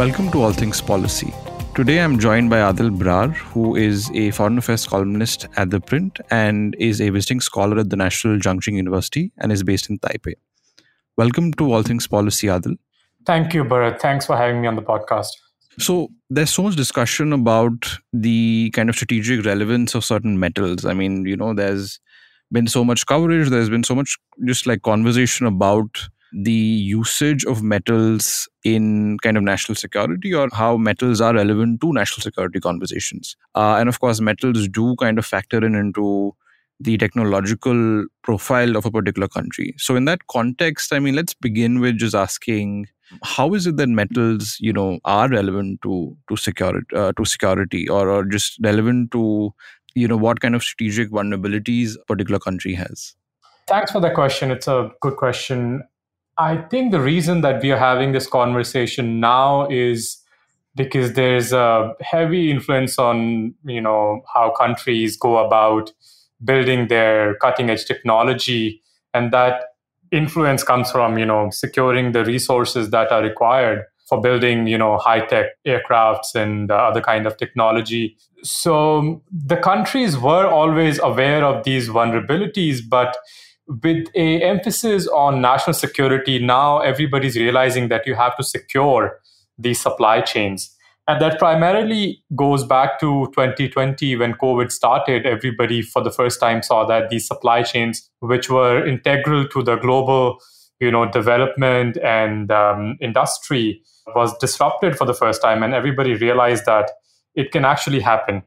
Welcome to All Things Policy. Today I'm joined by Aadil Brar, who is a foreign affairs columnist at The Print and is a visiting scholar at the National Chengchi University and is based in Taipei. Welcome to All Things Policy, Aadil. Thank you, Bharat. Thanks for having me on the podcast. So, there's so much discussion about the kind of strategic relevance of certain metals. I mean, you know, there's been so much coverage, there's been so much just like conversation about the usage of metals in kind of national security or how metals are relevant to national security conversations. Uh, and of course, metals do kind of factor in into the technological profile of a particular country. So, in that context, I mean, let's begin with just asking how is it that metals, you know, are relevant to to security, uh, to security, or, or just relevant to you know what kind of strategic vulnerabilities a particular country has? Thanks for the question. It's a good question. I think the reason that we are having this conversation now is because there's a heavy influence on you know how countries go about building their cutting edge technology. And that influence comes from you know securing the resources that are required for building you know high tech aircrafts and other kind of technology. So the countries were always aware of these vulnerabilities but with a emphasis on national security now everybody's realizing that you have to secure these supply chains. And that primarily goes back to 2020 when covid started everybody for the first time saw that these supply chains which were integral to the global you know development and um, industry was disrupted for the first time and everybody realized that it can actually happen.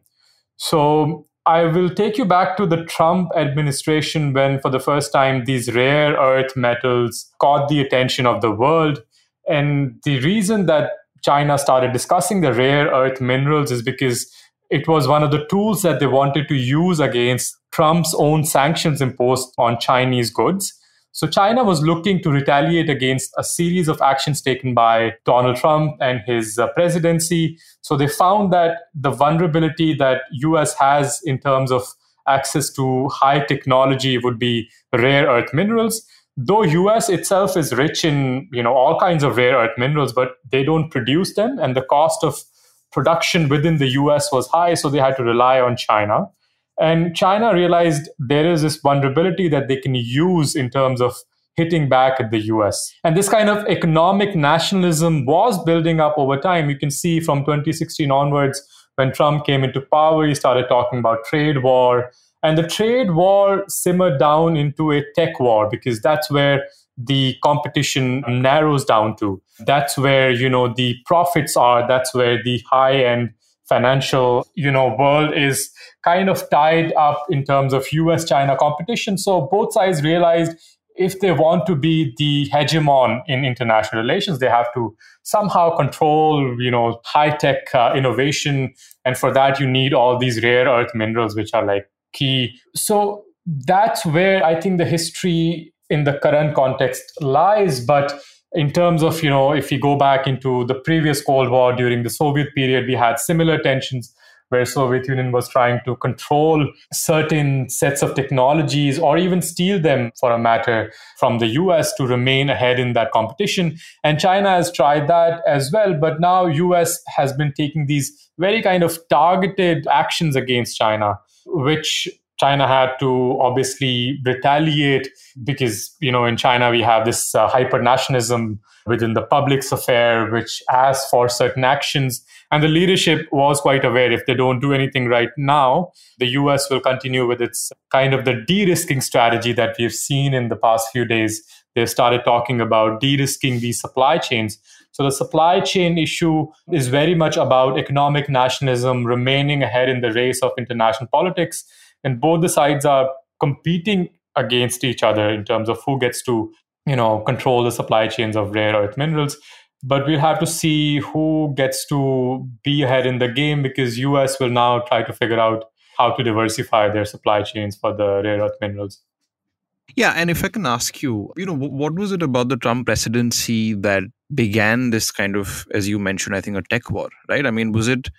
So I will take you back to the Trump administration when, for the first time, these rare earth metals caught the attention of the world. And the reason that China started discussing the rare earth minerals is because it was one of the tools that they wanted to use against Trump's own sanctions imposed on Chinese goods. So China was looking to retaliate against a series of actions taken by Donald Trump and his uh, presidency. So they found that the vulnerability that US has in terms of access to high technology would be rare earth minerals. Though US itself is rich in, you know, all kinds of rare earth minerals, but they don't produce them and the cost of production within the US was high, so they had to rely on China. And China realized there is this vulnerability that they can use in terms of hitting back at the US. And this kind of economic nationalism was building up over time. You can see from 2016 onwards, when Trump came into power, he started talking about trade war. And the trade war simmered down into a tech war because that's where the competition narrows down to. That's where, you know, the profits are. That's where the high end financial, you know, world is kind of tied up in terms of US China competition. So both sides realized if they want to be the hegemon in international relations, they have to somehow control, you know, high tech uh, innovation. And for that, you need all these rare earth minerals, which are like key. So that's where I think the history in the current context lies. But in terms of, you know, if you go back into the previous Cold War during the Soviet period, we had similar tensions where Soviet Union was trying to control certain sets of technologies or even steal them for a matter from the US to remain ahead in that competition. And China has tried that as well, but now US has been taking these very kind of targeted actions against China, which China had to obviously retaliate because, you know, in China we have this uh, hyper nationalism within the public sphere, which asks for certain actions. And the leadership was quite aware if they don't do anything right now, the US will continue with its kind of the de risking strategy that we've seen in the past few days. They've started talking about de risking these supply chains. So the supply chain issue is very much about economic nationalism remaining ahead in the race of international politics. And both the sides are competing against each other in terms of who gets to you know, control the supply chains of rare earth minerals. But we'll have to see who gets to be ahead in the game because US will now try to figure out how to diversify their supply chains for the rare earth minerals. Yeah, and if I can ask you, you know, what was it about the Trump presidency that began this kind of, as you mentioned, I think a tech war, right? I mean, was it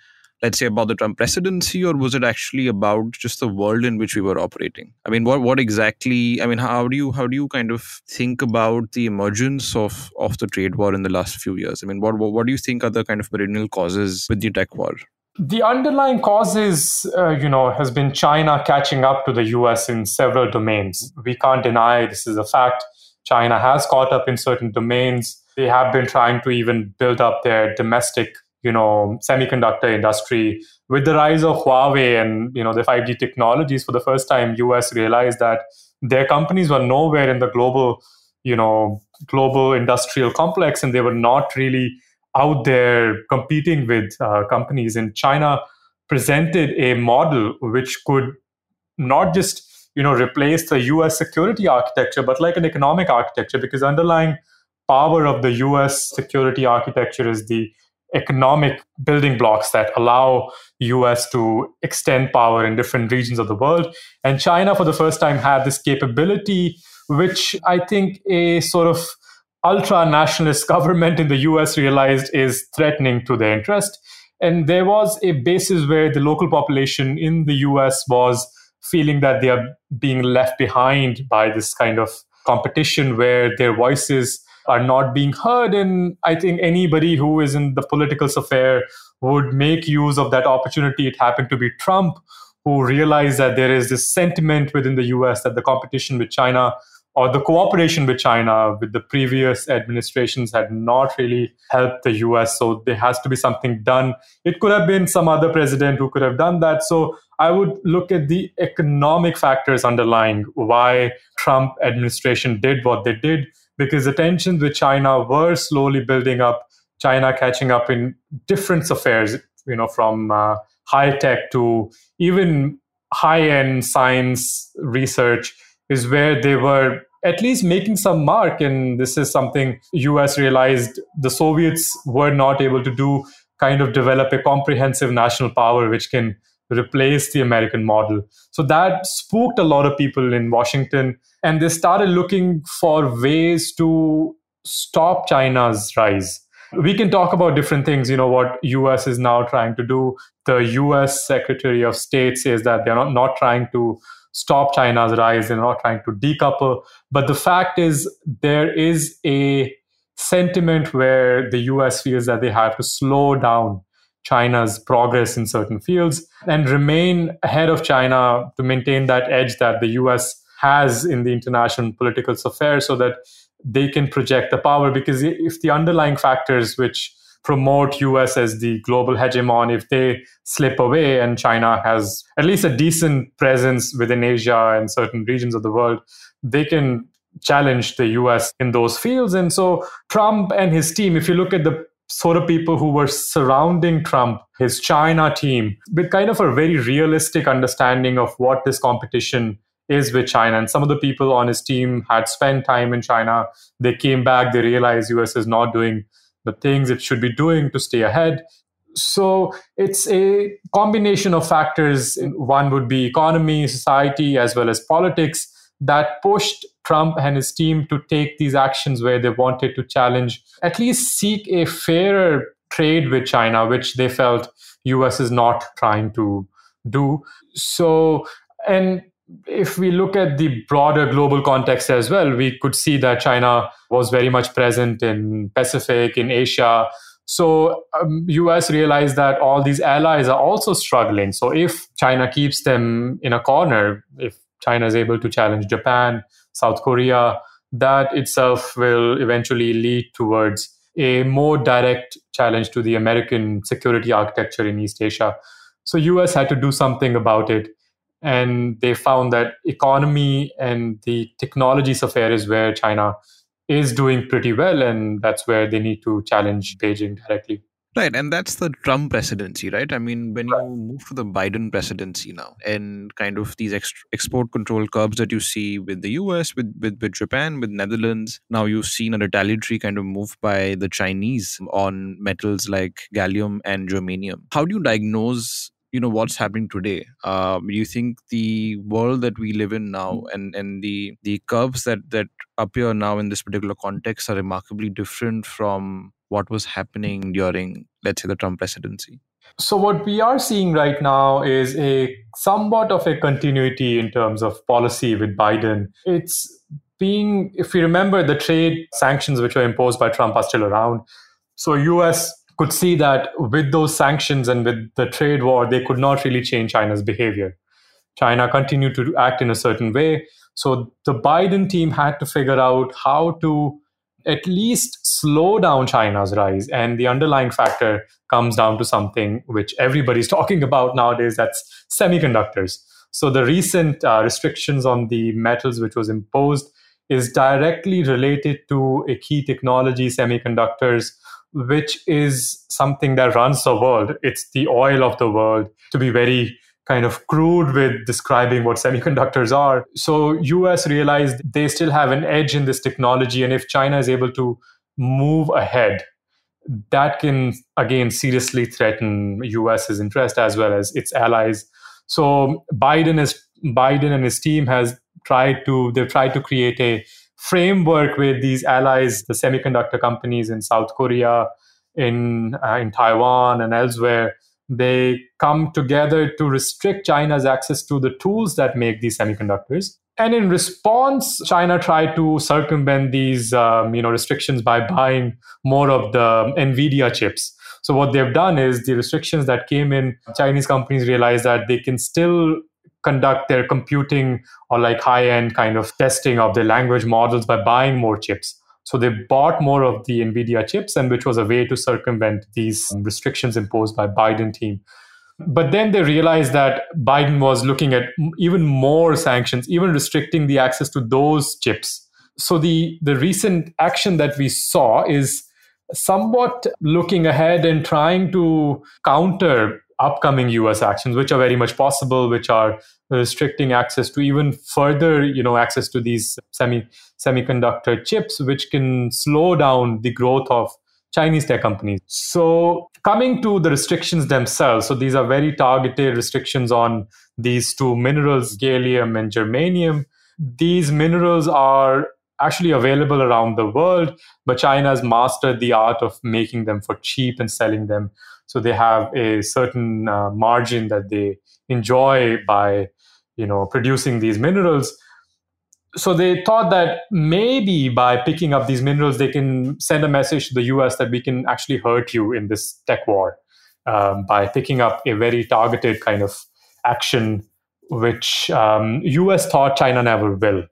let's say about the Trump presidency, or was it actually about just the world in which we were operating? I mean, what what exactly? I mean, how do you how do you kind of think about the emergence of of the trade war in the last few years? I mean, what what, what do you think are the kind of perennial causes with the tech war? The underlying causes, uh, you know, has been China catching up to the U.S. in several domains. We can't deny this is a fact. China has caught up in certain domains. They have been trying to even build up their domestic you know semiconductor industry. With the rise of huawei and you know the 5g technologies for the first time us realized that their companies were nowhere in the global you know global industrial complex and they were not really out there competing with uh, companies. In china presented a model which could not just you know replace the us security architecture but like an economic architecture because underlying power of the us security architecture is the economic building blocks that allow us to extend power in different regions of the world. And china for the first time had this capability which i think a sort of ultra nationalist government in the us realized is threatening to their interest. And there was a basis where the local population in the us was feeling that they are being left behind by this kind of competition where their voices are not being heard. And I think anybody who is in the political sphere would make use of that opportunity. It happened to be Trump who realized that there is this sentiment within the US that the competition with China or the cooperation with China with the previous administrations had not really helped the US. So there has to be something done. It could have been some other president who could have done that. So I would look at the economic factors underlying why Trump administration did what they did because the tensions with China were slowly building up, China catching up in different affairs, you know, from uh, high tech to even high end science research is where they were at least making some mark. And this is something us realized the soviets were not able to do kind of develop a comprehensive national power which can replace the American model. So that spooked a lot of people in Washington, and they started looking for ways to stop China's rise. We can talk about different things, you know, what US is now trying to do. The US Secretary of State says that they're not, not trying to stop China's rise, they're not trying to decouple. But the fact is, there is a sentiment where the US feels that they have to slow down China's progress in certain fields and remain ahead of China to maintain that edge that the US has in the international political affairs so that they can project the power. Because if the underlying factors which promote US as the global hegemon, if they slip away and China has at least a decent presence within Asia and certain regions of the world, they can challenge the US in those fields. And so Trump and his team, if you look at the sort of people who were surrounding Trump, his China team, with kind of a very realistic understanding of what this competition is with China. And some of the people on his team had spent time in China. They came back, they realized US is not doing the things it should be doing to stay ahead. So it's a combination of factors. One would be economy, society, as well as politics that pushed Trump and his team to take these actions where they wanted to challenge, at least seek a fairer trade with China, which they felt US is not trying to do. So, and if we look at the broader global context as well, we could see that China was very much present in Pacific, in Asia. So um, US realized that all these allies are also struggling. So if China keeps them in a corner, if China is able to challenge Japan, South Korea, that itself will eventually lead towards a more direct challenge to the American security architecture in East Asia. So US had to do something about it. And they found that economy and the technology affair is where China is doing pretty well. And that's where they need to challenge Beijing directly. Right, and that's the Trump presidency, right? I mean, when you move to the Biden presidency now, and kind of these ex- export control curbs that you see with the US, with, with with Japan, with Netherlands, now you've seen a retaliatory kind of move by the Chinese on metals like gallium and germanium. How do you diagnose you know what's happening today um, you think the world that we live in now mm. and and the the curves that that appear now in this particular context are remarkably different from what was happening during, let's say, the Trump presidency? So, what we are seeing right now is a somewhat of a continuity in terms of policy with Biden. It's being, if you remember, the trade sanctions which were imposed by Trump are still around. So, US could see that with those sanctions and with the trade war, they could not really change China's behavior. China continued to act in a certain way. So, the Biden team had to figure out how to at least slow down China's rise. And the underlying factor comes down to something which everybody's talking about nowadays that's semiconductors. So the recent uh, restrictions on the metals which was imposed is directly related to a key technology, semiconductors, which is something that runs the world. It's the oil of the world. To be very kind of crude with describing what semiconductors are. So US realized they still have an edge in this technology and if China is able to move ahead that can again seriously threaten US's interest as well as its allies. So Biden is Biden and his team has tried to they've tried to create a framework with these allies, the semiconductor companies in South Korea, in uh, in Taiwan and elsewhere, they come together to restrict China's access to the tools that make these semiconductors. And in response, China tried to circumvent these um, you know, restrictions by buying more of the NVIDIA chips. So what they've done is the restrictions that came in, Chinese companies realized that they can still conduct their computing or like high-end kind of testing of their language models by buying more chips. So they bought more of the NVIDIA chips, and which was a way to circumvent these restrictions imposed by Biden team. But then they realized that Biden was looking at even more sanctions, even restricting the access to those chips. So the, the recent action that we saw is somewhat looking ahead and trying to counter upcoming US actions, which are very much possible, which are uh, restricting access to even further, you know, access to these semi semiconductor chips, which can slow down the growth of Chinese tech companies. So coming to the restrictions themselves, so these are very targeted restrictions on these two minerals, gallium and germanium. These minerals are actually available around the world, but China has mastered the art of making them for cheap and selling them. So they have a certain uh, margin that they enjoy by you know producing these minerals. So they thought that maybe by picking up these minerals they can send a message to the us that we can actually hurt you in this tech war um, by picking up a very targeted kind of action which um, us thought china never will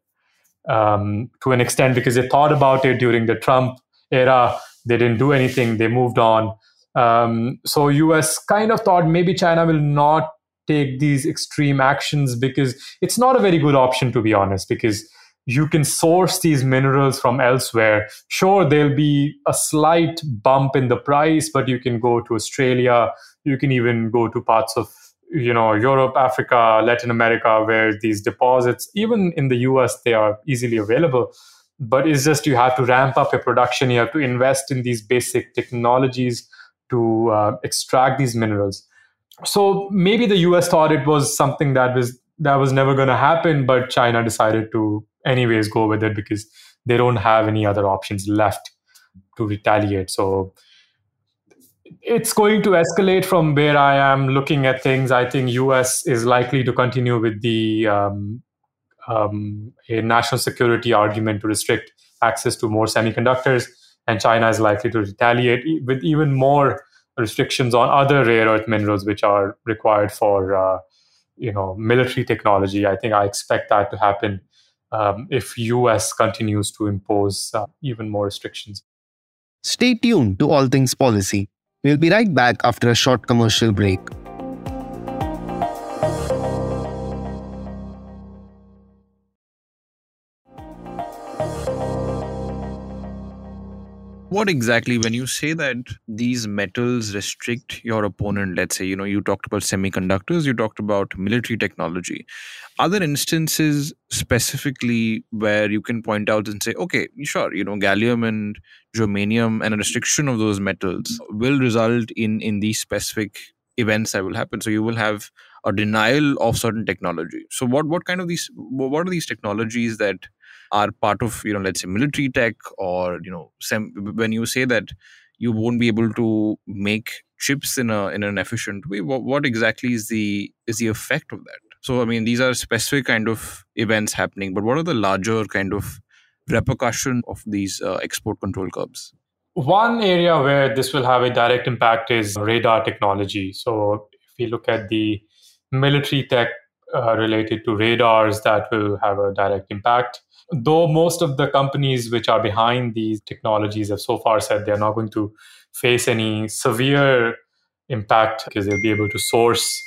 um, to an extent because they thought about it during the trump era. They didn't do anything. They moved on. Um, so US kind of thought maybe China will not take these extreme actions because it's not a very good option to be honest because you can source these minerals from elsewhere. Sure there'll be a slight bump in the price but you can go to australia. You can even go to parts of you know europe africa latin america where these deposits even in the us they are easily available but it's just you have to ramp up your production you have to invest in these basic technologies to uh, extract these minerals. So maybe the US thought it was something that was that was never going to happen, but China decided to anyways go with it because they don't have any other options left to retaliate. So it's going to escalate from where I am looking at things. I think US is likely to continue with the um, um, a national security argument to restrict access to more semiconductors and China is likely to retaliate with even more restrictions on other rare earth minerals which are required for uh, you know military technology. I think I expect that to happen um, if US continues to impose uh, even more restrictions. Stay tuned to All Things Policy. We'll be right back after a short commercial break. What exactly when you say that these metals restrict your opponent let's say you know you talked about semiconductors you talked about military technology. Other instances specifically where you can point out and say okay sure you know gallium and germanium and a restriction of those metals will result in in these specific events that will happen so you will have a denial of certain technology? So what what kind of these what are these technologies that are part of you know let's say military tech or you know sem- when you say that you won't be able to make chips in a in an efficient way what, what exactly is the is the effect of that? So i mean these are specific kind of events happening but what are the larger kind of repercussion of these uh, export control curbs? One area where this will have a direct impact is radar technology. So if we look at the military tech uh, related to radars that will have a direct impact though most of the companies which are behind these technologies have so far said they're not going to face any severe impact because they'll be able to source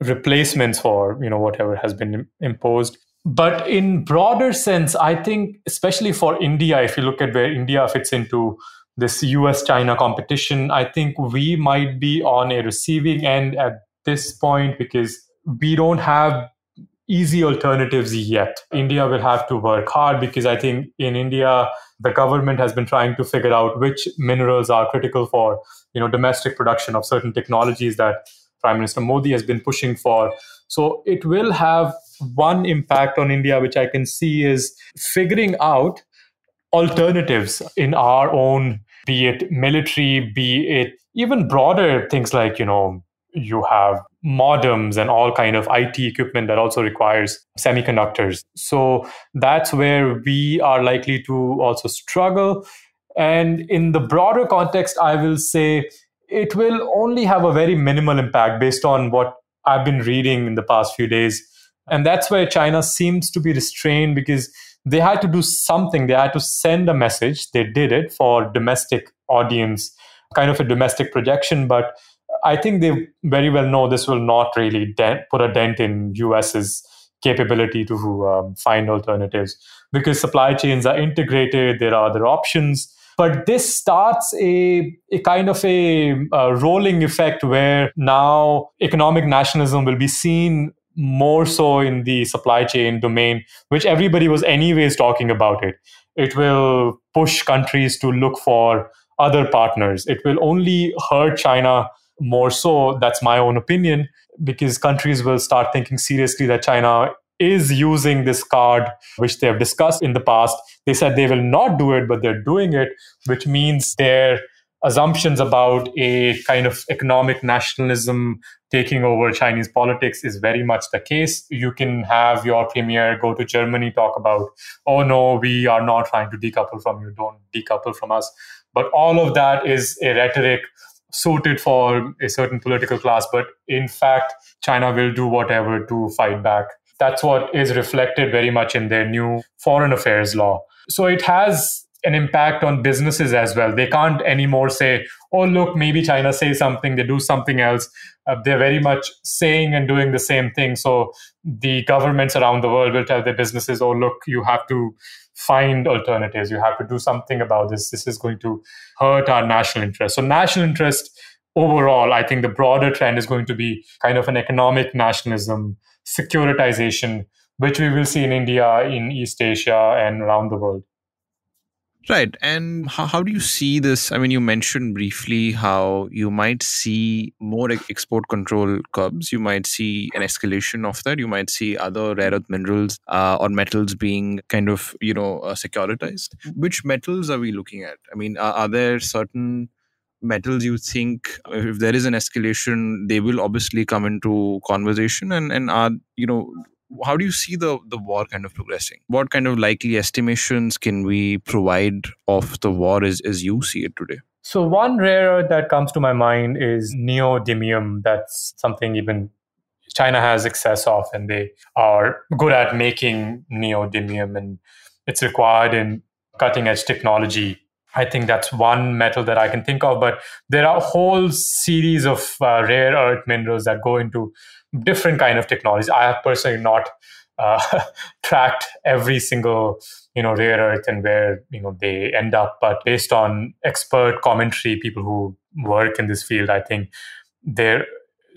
replacements for you know whatever has been imposed. But in broader sense i think especially for india if you look at where india fits into this us china competition i think we might be on a receiving end at this point because we don't have easy alternatives yet. India will have to work hard because I think in India, the government has been trying to figure out which minerals are critical for you know domestic production of certain technologies that Prime Minister Modi has been pushing for. So it will have one impact on India, which I can see is figuring out alternatives in our own, be it military, be it even broader things like, you know, you have modems and all kind of IT equipment that also requires semiconductors. So that's where we are likely to also struggle. And in the broader context, I will say it will only have a very minimal impact based on what I've been reading in the past few days. And that's where China seems to be restrained because they had to do something. They had to send a message. They did it for domestic audience, kind of a domestic projection, but I think they very well know this will not really dent, put a dent in US's capability to um, find alternatives because supply chains are integrated. There are other options. But this starts a, a kind of a, a rolling effect where now economic nationalism will be seen more so in the supply chain domain, which everybody was anyways talking about it. It will push countries to look for other partners. It will only hurt China more so. That's my own opinion, because countries will start thinking seriously that China is using this card, which they have discussed in the past. They said they will not do it, but they're doing it, which means their assumptions about a kind of economic nationalism taking over Chinese politics is very much the case. You can have your premier go to Germany, talk about, oh no, we are not trying to decouple from you, don't decouple from us. But all of that is a rhetoric suited for a certain political class, but in fact, China will do whatever to fight back. That's what is reflected very much in their new foreign affairs law. So it has an impact on businesses as well. They can't anymore say, oh, look, maybe China says something, they do something else. Uh, they're very much saying and doing the same thing. So the governments around the world will tell their businesses, oh, look, you have to find alternatives. You have to do something about this. This is going to hurt our national interest. So, national interest overall, I think the broader trend is going to be kind of an economic nationalism, securitization, which we will see in India, in East Asia, and around the world. Right. And how, how do you see this? I mean, you mentioned briefly how you might see more export control curbs. You might see an escalation of that. You might see other rare earth minerals uh, or metals being kind of, you know, uh, securitized. Which metals are we looking at? I mean, are, are there certain metals you think if there is an escalation they will obviously come into conversation and and are you know how do you see the the war kind of progressing? What kind of likely estimations can we provide of the war as, as you see it today? So one rare that comes to my mind is neodymium. That's something even china has excess of and they are good at making neodymium and it's required in cutting edge technology I think that's one metal that I can think of. But there are a whole series of uh, rare earth minerals that go into different kind of technologies. I have personally not uh, tracked every single you know rare earth and where you know they end up but based on expert commentary people who work in this field i think there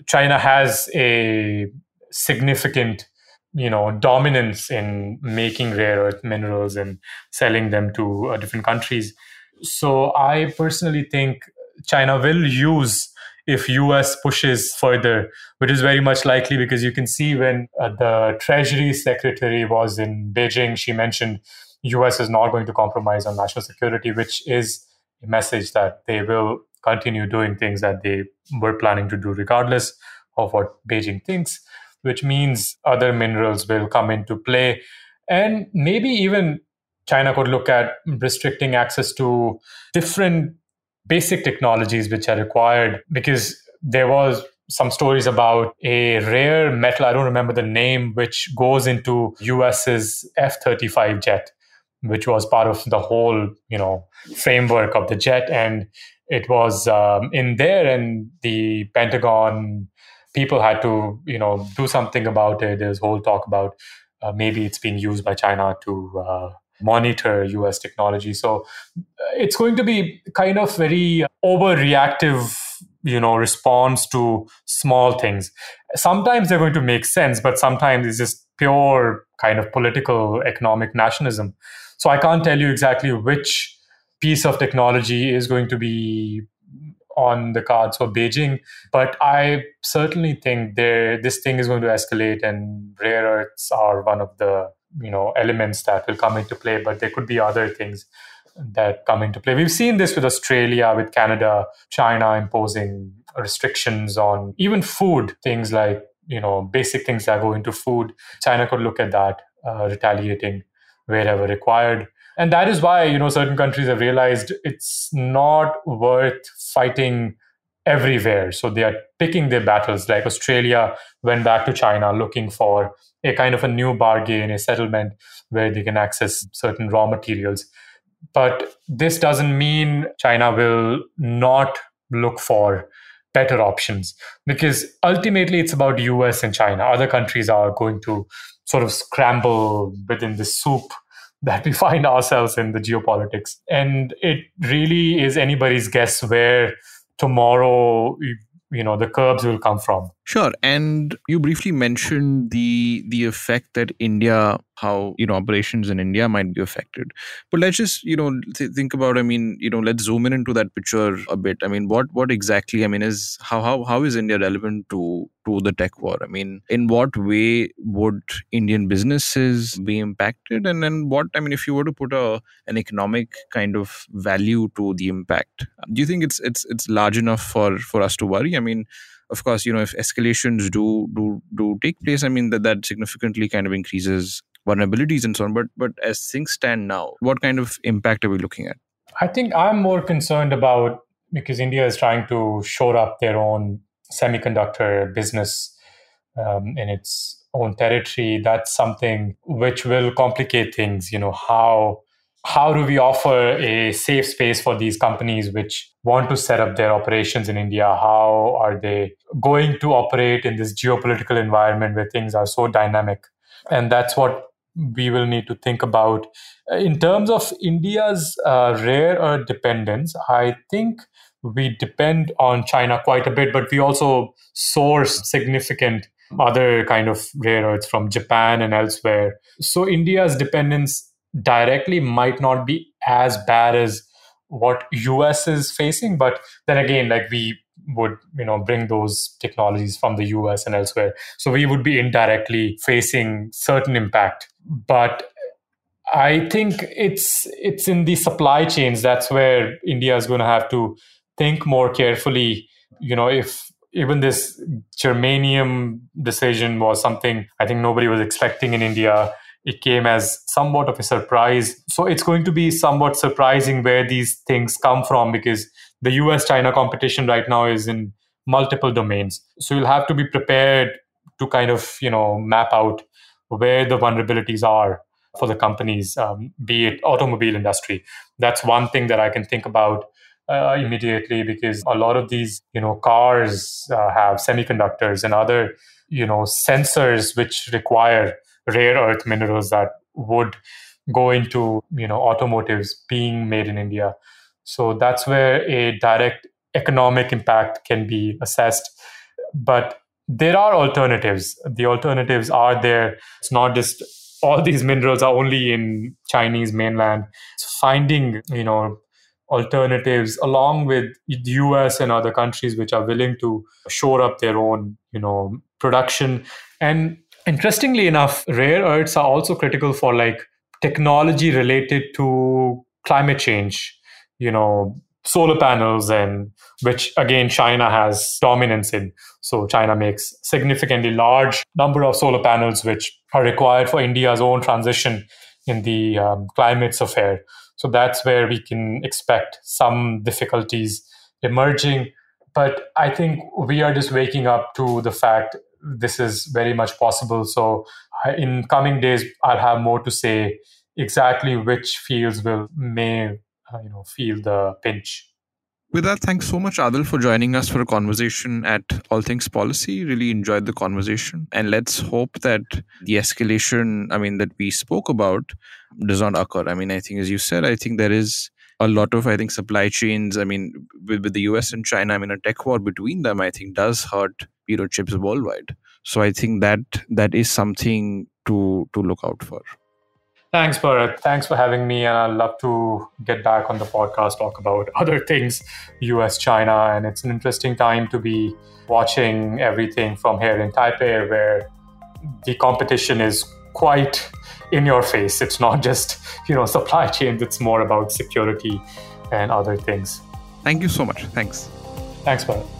china has a significant you know dominance in making rare earth minerals and selling them to uh, different countries so i personally think china will use if us pushes further which is very much likely because you can see when uh, the treasury secretary was in beijing she mentioned us is not going to compromise on national security which is a message that they will continue doing things that they were planning to do regardless of what beijing thinks which means other minerals will come into play. And maybe even China could look at restricting access to different basic technologies which are required because there was some stories about a rare metal i don't remember the name which goes into us's f-35 jet which was part of the whole you know framework of the jet. And it was um, in there and the pentagon people had to you know do something about it. There's whole talk about uh, maybe it's being used by china to uh, monitor us technology so uh, it's going to be kind of very overreactive you know response to small things sometimes they're going to make sense but sometimes it's just pure kind of political economic nationalism so i can't tell you exactly which piece of technology is going to be on the cards for Beijing. But I certainly think this thing is going to escalate, and rare earths are one of the you know elements that will come into play. But there could be other things that come into play. We've seen this with Australia, with Canada, China imposing restrictions on even food, things like you know basic things that go into food. China could look at that, uh, retaliating wherever required and that is why you know certain countries have realized it's not worth fighting everywhere so they are picking their battles like australia went back to china looking for a kind of a new bargain a settlement where they can access certain raw materials. But this doesn't mean china will not look for better options because ultimately it's about us and china. Other countries are going to sort of scramble within the soup that we find ourselves in the geopolitics. And it really is anybody's guess where tomorrow you know the curbs will come from sure. And you briefly mentioned the the effect that india how you know operations in india might be affected. But let's just you know th- think about i mean you know let's zoom in into that picture a bit. I mean what what exactly i mean is how how, how is india relevant to to the tech war? I mean in what way would indian businesses be impacted? And then what i mean if you were to put a an economic kind of value to the impact do you think it's it's it's large enough for for us to worry? I mean of course you know if escalations do do do take place i mean that that significantly kind of increases vulnerabilities and so on. But but as things stand now what kind of impact are we looking at? I think i'm more concerned about because india is trying to shore up their own semiconductor business um, in its own territory. That's something which will complicate things you know how how do we offer a safe space for these companies which want to set up their operations in India? How are they going to operate in this geopolitical environment where things are so dynamic? And that's what we will need to think about. In terms of India's uh, rare earth dependence, I think we depend on China quite a bit, but we also source significant other kind of rare earths from Japan and elsewhere. So India's dependence directly might not be as bad as what US is facing. But then again, like we would, you know, bring those technologies from the US and elsewhere. So we would be indirectly facing certain impact. But I think it's it's in the supply chains that's where India is going to have to think more carefully. You know, if even this germanium decision was something I think nobody was expecting in India it came as somewhat of a surprise. So it's going to be somewhat surprising where these things come from because the US China competition right now is in multiple domains. So you'll have to be prepared to kind of, you know, map out where the vulnerabilities are for the companies, um, be it automobile industry. That's one thing that I can think about uh, immediately because a lot of these, you know, cars uh, have semiconductors and other, you know, sensors which require rare earth minerals that would go into you know automotives being made in India. So that's where a direct economic impact can be assessed. But there are alternatives. The alternatives are there. It's not just all these minerals are only in Chinese mainland. It's finding, you know, alternatives along with the US and other countries which are willing to shore up their own, you know, production. And interestingly enough, rare earths are also critical for like technology related to climate change, you know, solar panels and which again China has dominance in. So China makes significantly large number of solar panels which are required for India's own transition in the um, climates affair. So that's where we can expect some difficulties emerging. But I think we are just waking up to the fact this is very much possible. So in coming days, I'll have more to say exactly which fields will may uh, you know feel the pinch. With that, thanks so much, Aadil, for joining us for a conversation at All Things Policy. Really enjoyed the conversation. And let's hope that the escalation, I mean, that we spoke about does not occur. I mean, I think, as you said, I think there is a lot of, I think, supply chains. I mean, with, with the US and China, I mean, a tech war between them, I think, does hurt, you know, chips worldwide. So I think that that is something to to look out for. Thanks, Bharat. Thanks for having me. And I'd love to get back on the podcast, talk about other things, US, China. And it's an interesting time to be watching everything from here in Taipei, where the competition is quite in your face. It's not just, you know, supply chains, it's more about security and other things. Thank you so much. Thanks. Thanks, Bharat.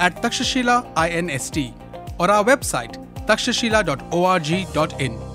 at Takshashila INST or our website takshashila.org.in.